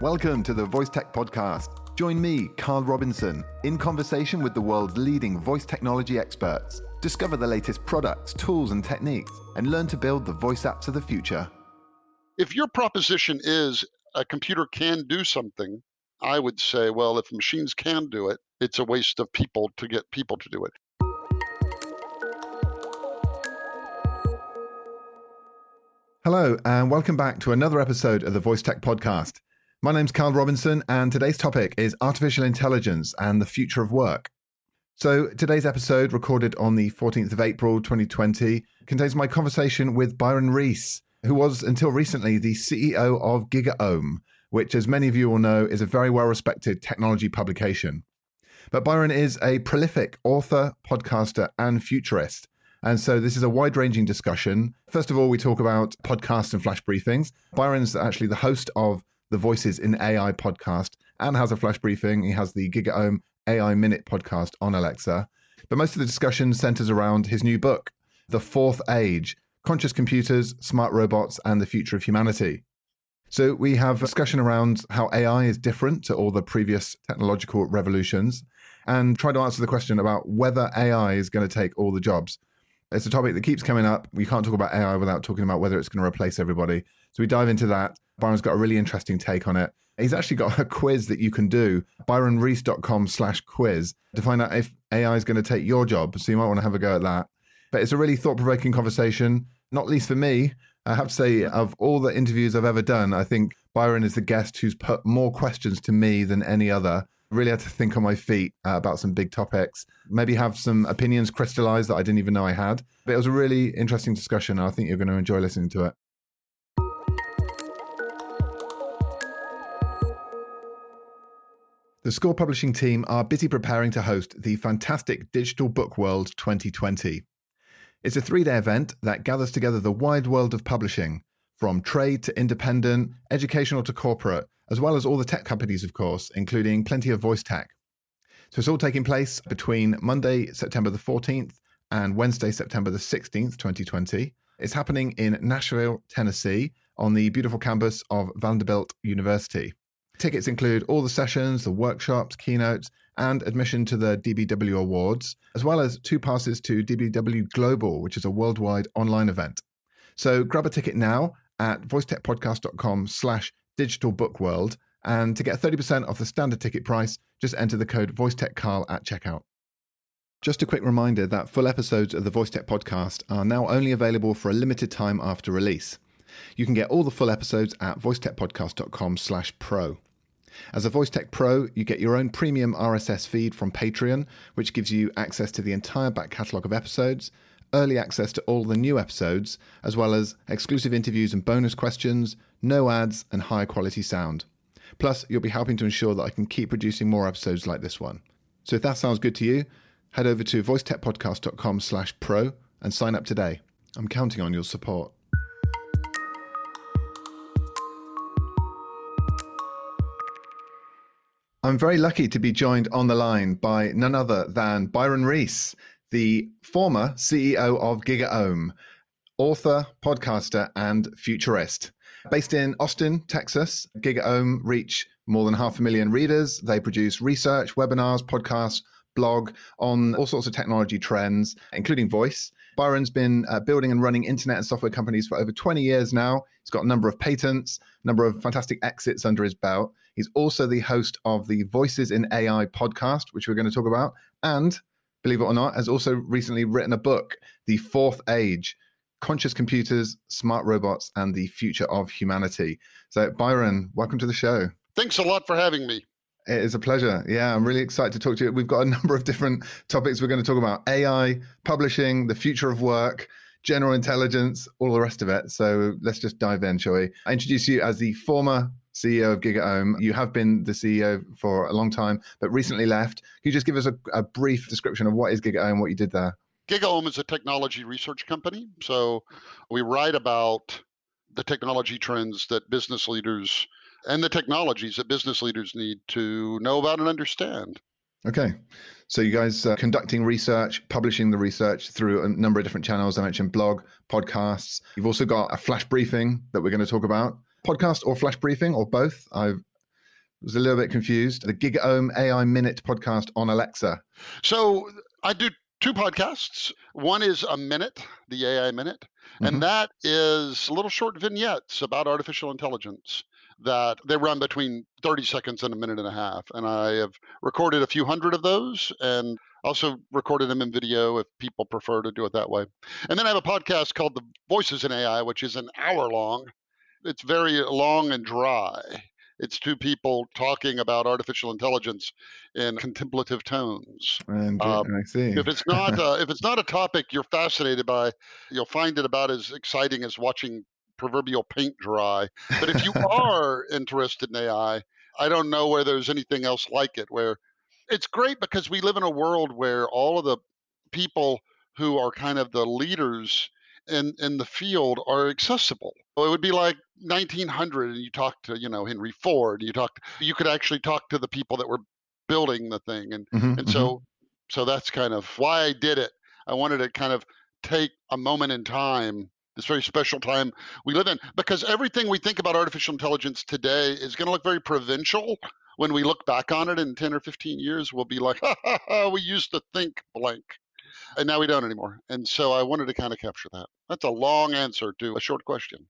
Welcome to the Voice Tech Podcast. Join me, Carl Robinson, in conversation with the world's leading voice technology experts. Discover the latest products, tools, and techniques, and learn to build the voice apps of the future. If your proposition is a computer can do something, I would say, well, if machines can do it, it's a waste of people to get people to do it. Hello, and welcome back to another episode of the Voice Tech Podcast. My name's Carl Robinson, and today's topic is artificial intelligence and the future of work. So, today's episode, recorded on the 14th of April 2020, contains my conversation with Byron Reese, who was until recently the CEO of GigaOM, which, as many of you will know, is a very well respected technology publication. But Byron is a prolific author, podcaster, and futurist. And so this is a wide ranging discussion. First of all, we talk about podcasts and flash briefings. Byron's actually the host of the Voices in AI podcast and has a flash briefing. He has the GigaOM AI Minute podcast on Alexa. But most of the discussion centers around his new book, The Fourth Age Conscious Computers, Smart Robots, and the Future of Humanity. So we have a discussion around how AI is different to all the previous technological revolutions and try to answer the question about whether AI is going to take all the jobs. It's a topic that keeps coming up. We can't talk about AI without talking about whether it's going to replace everybody. So we dive into that. Byron's got a really interesting take on it. He's actually got a quiz that you can do, byronreese.com slash quiz, to find out if AI is going to take your job. So you might want to have a go at that. But it's a really thought provoking conversation, not least for me. I have to say, of all the interviews I've ever done, I think Byron is the guest who's put more questions to me than any other. Really had to think on my feet uh, about some big topics, maybe have some opinions crystallized that I didn't even know I had. But it was a really interesting discussion. I think you're going to enjoy listening to it. The Score Publishing team are busy preparing to host the fantastic Digital Book World 2020. It's a three day event that gathers together the wide world of publishing, from trade to independent, educational to corporate, as well as all the tech companies, of course, including plenty of voice tech. So it's all taking place between Monday, September the 14th and Wednesday, September the 16th, 2020. It's happening in Nashville, Tennessee, on the beautiful campus of Vanderbilt University. Tickets include all the sessions, the workshops, keynotes, and admission to the DBW Awards, as well as two passes to DBW Global, which is a worldwide online event. So grab a ticket now at voicetechpodcast.com slash digitalbookworld. And to get 30% off the standard ticket price, just enter the code VoiceTechCarl at checkout. Just a quick reminder that full episodes of the VoiceTech podcast are now only available for a limited time after release. You can get all the full episodes at voicetechpodcast.com slash pro. As a VoiceTech Pro, you get your own premium RSS feed from Patreon, which gives you access to the entire back catalogue of episodes, early access to all the new episodes, as well as exclusive interviews and bonus questions, no ads, and high quality sound. Plus, you'll be helping to ensure that I can keep producing more episodes like this one. So if that sounds good to you, head over to voicetechpodcast.com slash pro and sign up today. I'm counting on your support. I'm very lucky to be joined on the line by none other than Byron Reese, the former CEO of GigaOM, author, podcaster, and futurist. Based in Austin, Texas, GigaOM reach more than half a million readers. They produce research, webinars, podcasts, blog on all sorts of technology trends, including voice. Byron's been uh, building and running internet and software companies for over 20 years now. He's got a number of patents, a number of fantastic exits under his belt. He's also the host of the Voices in AI podcast, which we're going to talk about, and believe it or not, has also recently written a book, The Fourth Age Conscious Computers, Smart Robots, and the Future of Humanity. So, Byron, welcome to the show. Thanks a lot for having me. It is a pleasure. Yeah, I'm really excited to talk to you. We've got a number of different topics we're going to talk about AI, publishing, the future of work, general intelligence, all the rest of it. So let's just dive in, shall we? I introduce you as the former CEO of GigaOM. You have been the CEO for a long time, but recently left. Can you just give us a, a brief description of what is GigaOM, and what you did there? GigaOM is a technology research company. So we write about the technology trends that business leaders and the technologies that business leaders need to know about and understand. Okay. So you guys are conducting research, publishing the research through a number of different channels. I mentioned blog, podcasts. You've also got a flash briefing that we're going to talk about podcast or flash briefing or both. I've was a little bit confused. The GigaOM AI Minute podcast on Alexa. So I do two podcasts. One is a minute, the AI Minute, and mm-hmm. that is little short vignettes about artificial intelligence that they run between 30 seconds and a minute and a half. And I have recorded a few hundred of those and also recorded them in video if people prefer to do it that way. And then I have a podcast called The Voices in AI, which is an hour long. It's very long and dry. It's two people talking about artificial intelligence in contemplative tones. And um, I see. if it's not uh, if it's not a topic you're fascinated by, you'll find it about as exciting as watching proverbial paint dry. But if you are interested in AI, I don't know where there's anything else like it. Where it's great because we live in a world where all of the people who are kind of the leaders in in the field are accessible. It would be like 1900, and you talk to you know Henry Ford. You talk. You could actually talk to the people that were building the thing, and mm-hmm, and so mm-hmm. so that's kind of why I did it. I wanted to kind of take a moment in time this very special time we live in because everything we think about artificial intelligence today is going to look very provincial when we look back on it in 10 or 15 years we'll be like ha, ha, ha, we used to think blank and now we don't anymore. And so I wanted to kind of capture that. That's a long answer to a short question.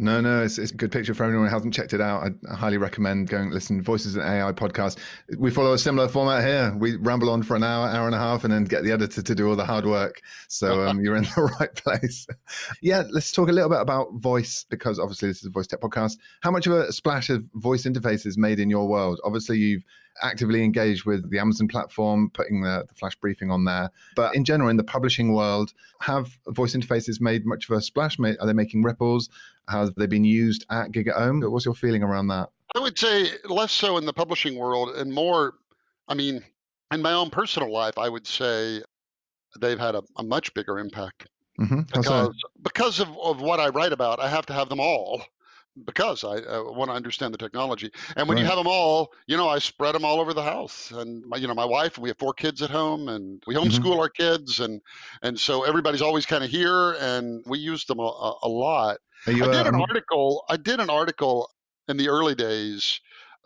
No, no, it's, it's a good picture for anyone who hasn't checked it out. I, I highly recommend going listen to Voices in AI podcast. We follow a similar format here. We ramble on for an hour, hour and a half, and then get the editor to do all the hard work. So um, you're in the right place. yeah, let's talk a little bit about voice because obviously this is a voice tech podcast. How much of a splash of voice interfaces made in your world? Obviously, you've actively engaged with the Amazon platform, putting the, the, flash briefing on there. But in general, in the publishing world, have voice interfaces made much of a splash? Are they making ripples? Have they been used at GigaOM? What's your feeling around that? I would say less so in the publishing world and more, I mean, in my own personal life, I would say they've had a, a much bigger impact. Mm-hmm. Because, because of, of what I write about, I have to have them all because I uh, want to understand the technology. And when right. you have them all, you know, I spread them all over the house. And my, you know, my wife, we have four kids at home, and we homeschool mm-hmm. our kids, and and so everybody's always kind of here, and we use them a, a lot. You, I did an article. I did an article in the early days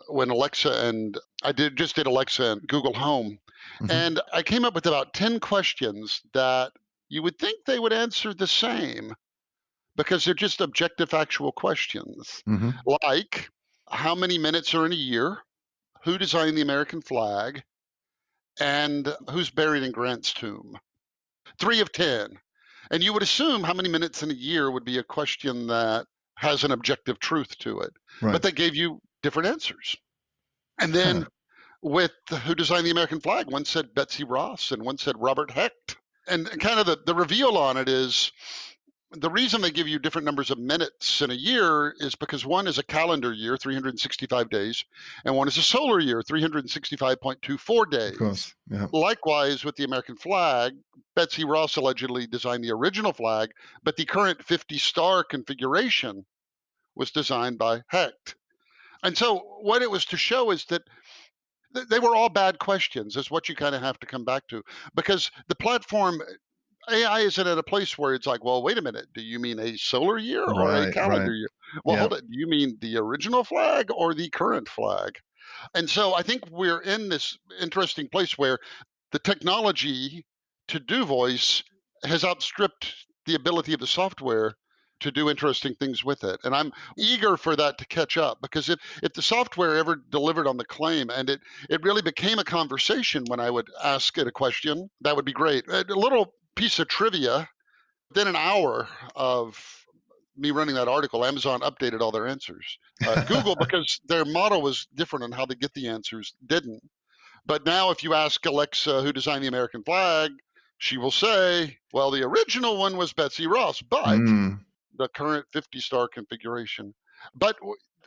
when Alexa and I did just did Alexa and Google Home, mm-hmm. and I came up with about ten questions that you would think they would answer the same because they're just objective, factual questions. Mm-hmm. Like, how many minutes are in a year? Who designed the American flag? And who's buried in Grant's tomb? Three of 10. And you would assume how many minutes in a year would be a question that has an objective truth to it. Right. But they gave you different answers. And then huh. with who designed the American flag, one said Betsy Ross and one said Robert Heft. And kind of the, the reveal on it is the reason they give you different numbers of minutes in a year is because one is a calendar year, 365 days, and one is a solar year, 365.24 days. Of course. Yeah. Likewise, with the American flag, Betsy Ross allegedly designed the original flag, but the current 50 star configuration was designed by Heft. And so, what it was to show is that they were all bad questions is what you kind of have to come back to because the platform AI isn't at a place where it's like, well, wait a minute, do you mean a solar year or right, a calendar right. year? Well, hold it. Do you mean the original flag or the current flag? And so I think we're in this interesting place where the technology to do voice has outstripped the ability of the software to do interesting things with it. And I'm eager for that to catch up because if, if the software ever delivered on the claim and it, it really became a conversation when I would ask it a question, that would be great. A little piece of trivia within an hour of me running that article, Amazon updated all their answers. Uh, Google, because their model was different on how they get the answers, didn't. But now, if you ask Alexa who designed the American flag, she will say, well, the original one was Betsy Ross, but mm. the current 50 star configuration. But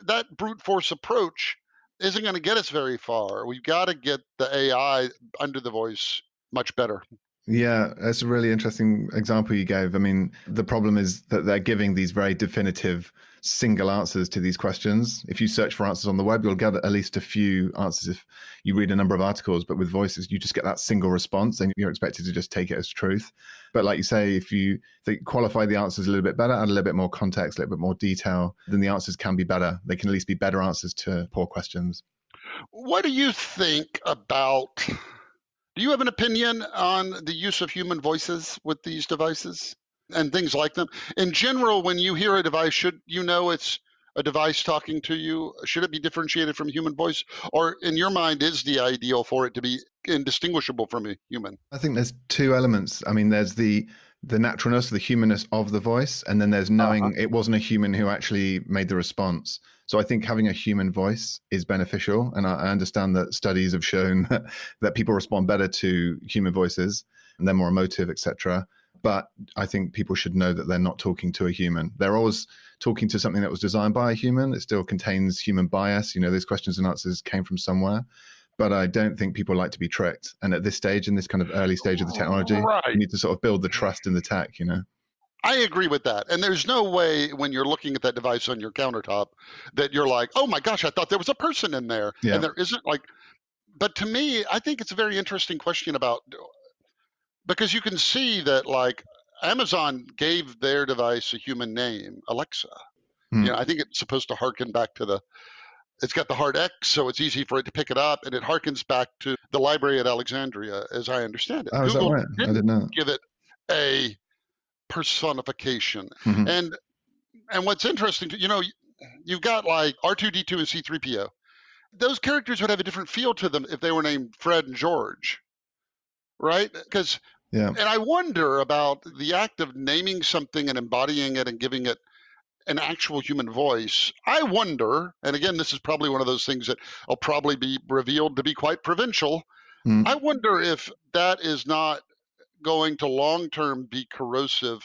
that brute force approach isn't going to get us very far. We've got to get the AI under the voice much better. Yeah, that's a really interesting example you gave. I mean, the problem is that they're giving these very definitive single answers to these questions. If you search for answers on the web, you'll get at least a few answers if you read a number of articles. But with voices, you just get that single response and you're expected to just take it as truth. But like you say, if you qualify the answers a little bit better, add a little bit more context, a little bit more detail, then the answers can be better. They can at least be better answers to poor questions. What do you think about? Do you have an opinion on the use of human voices with these devices and things like them? In general, when you hear a device, should you know it's a device talking to you? Should it be differentiated from human voice? Or in your mind, is the ideal for it to be indistinguishable from a human? I think there's two elements. I mean, there's the the naturalness, the humanness of the voice, and then there's knowing uh-huh. it wasn't a human who actually made the response. So I think having a human voice is beneficial, and I, I understand that studies have shown that, that people respond better to human voices and they're more emotive, etc. But I think people should know that they're not talking to a human. They're always talking to something that was designed by a human. It still contains human bias. You know, those questions and answers came from somewhere but I don't think people like to be tricked. And at this stage, in this kind of early stage of the technology, right. you need to sort of build the trust in the tech, you know? I agree with that. And there's no way when you're looking at that device on your countertop that you're like, oh my gosh, I thought there was a person in there. Yeah. And there isn't like, but to me, I think it's a very interesting question about because you can see that like Amazon gave their device a human name, Alexa. Hmm. You know, I think it's supposed to harken back to the it's got the hard X, so it's easy for it to pick it up, and it harkens back to the library at Alexandria, as I understand it. Oh, Google right? I did not give it a personification, mm-hmm. and and what's interesting, you know, you've got like R2D2 and C3PO. Those characters would have a different feel to them if they were named Fred and George, right? Because yeah. And I wonder about the act of naming something and embodying it and giving it an actual human voice. I wonder, and again, this is probably one of those things that will probably be revealed to be quite provincial. Mm. I wonder if that is not going to long term be corrosive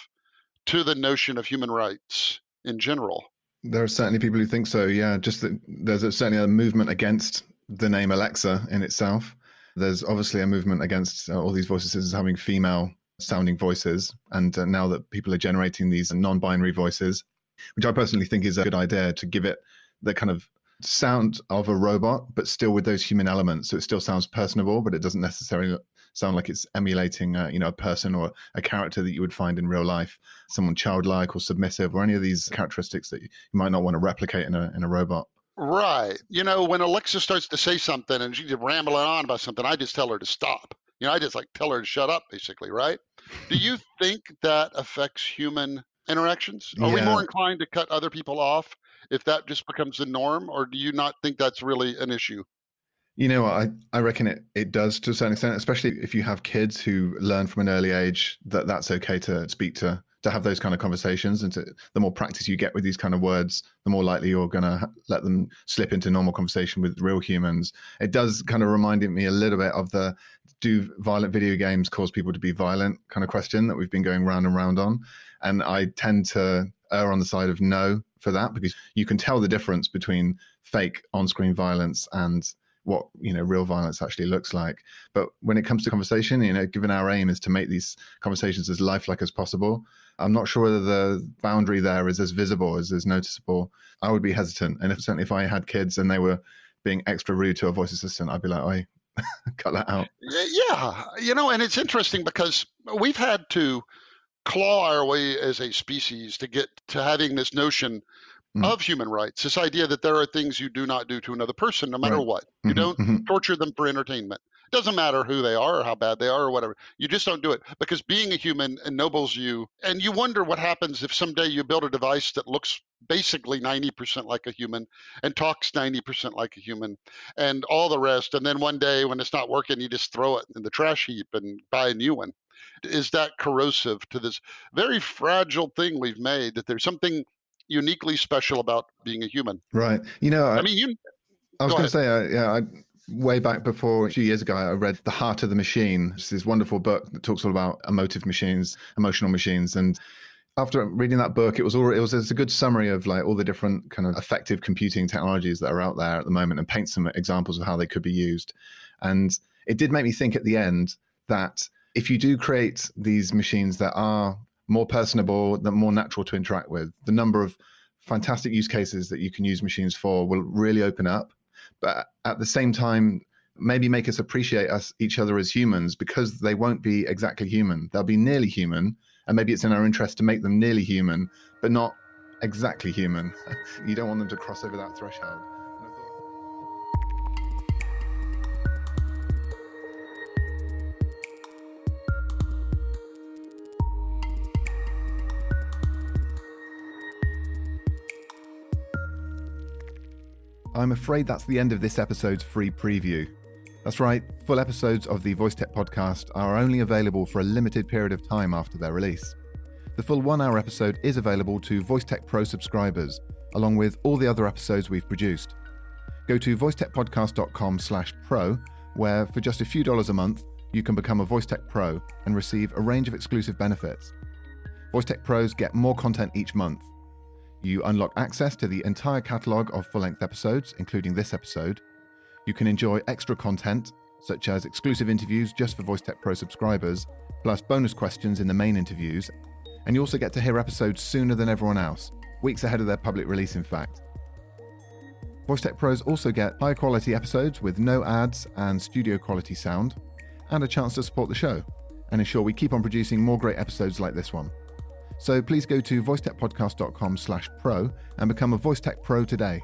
to the notion of human rights in general. There are certainly people who think so. Yeah, just that there's a, certainly a movement against the name Alexa in itself. There's obviously a movement against uh, all these voices having female sounding voices. And uh, now that people are generating these non binary voices, which I personally think is a good idea to give it the kind of sound of a robot, but still with those human elements. So it still sounds personable, but it doesn't necessarily sound like it's emulating, a, you know, a person or a character that you would find in real life, someone childlike or submissive, or any of these characteristics that you might not want to replicate in a in a robot. Right. You know, when Alexa starts to say something and she's rambling on about something, I just tell her to stop. You know, I just like tell her to shut up, basically, right? Do you think that affects human interactions? Are yeah. we more inclined to cut other people off if that just becomes the norm, or do you not think that's really an issue? You know, I, I reckon it, it does to a certain extent, especially if you have kids who learn from an early age that that's okay to speak to, to have those kind of conversations. And to, the more practice you get with these kind of words, the more likely you're going to let them slip into normal conversation with real humans. It does kind of remind me a little bit of the do violent video games cause people to be violent kind of question that we've been going round and round on. And I tend to err on the side of no for that because you can tell the difference between fake on-screen violence and what you know real violence actually looks like. But when it comes to conversation you know given our aim is to make these conversations as lifelike as possible i'm not sure whether the boundary there is as visible as as noticeable. I would be hesitant. And if certainly if i had kids and they were being extra rude to a voice assistant i'd be like i cut that out. Yeah. You know and it's interesting because we've had to claw our way as a species to get to having this notion mm. of human rights. This idea that there are things you do not do to another person, no matter right. what. You mm-hmm, don't mm-hmm. torture them for entertainment. It doesn't matter who they are or how bad they are or whatever. You just don't do it because being a human ennobles you. And you wonder what happens if someday you build a device that looks basically 90% like a human and talks 90% like a human and all the rest. And then one day when it's not working, you just throw it in the trash heap and buy a new one is that corrosive to this very fragile thing we've made that there's something uniquely special about being a human. Right. You know i, I mean you i was going to say uh, yeah I, way back before a few years ago i read the heart of the machine it's this wonderful book that talks all about emotive machines emotional machines and after reading that book, it was all it was, it was a good summary of like all the different kind of affective computing technologies that are out there at the moment, and paint some examples of how they could be used. And it did make me think at the end that if you do create these machines that are more personable, that more natural to interact with, the number of fantastic use cases that you can use machines for will really open up. But at the same time, maybe make us appreciate us each other as humans because they won't be exactly human. They'll be nearly human, and maybe it's in our interest to make them nearly human, but not exactly human. you don't want them to cross over that threshold. I'm afraid that's the end of this episode's free preview. That's right, full episodes of the VoiceTech podcast are only available for a limited period of time after their release. The full one hour episode is available to VoiceTech Pro subscribers, along with all the other episodes we've produced. Go to voicetechpodcast.com slash pro, where for just a few dollars a month, you can become a VoiceTech Pro and receive a range of exclusive benefits. VoiceTech Pros get more content each month. You unlock access to the entire catalogue of full length episodes, including this episode. You can enjoy extra content, such as exclusive interviews just for VoiceTech Pro subscribers, plus bonus questions in the main interviews. And you also get to hear episodes sooner than everyone else, weeks ahead of their public release, in fact. VoiceTech Pros also get high quality episodes with no ads and studio quality sound, and a chance to support the show and ensure we keep on producing more great episodes like this one. So please go to voicetechpodcast.com slash pro and become a VoiceTech Pro today.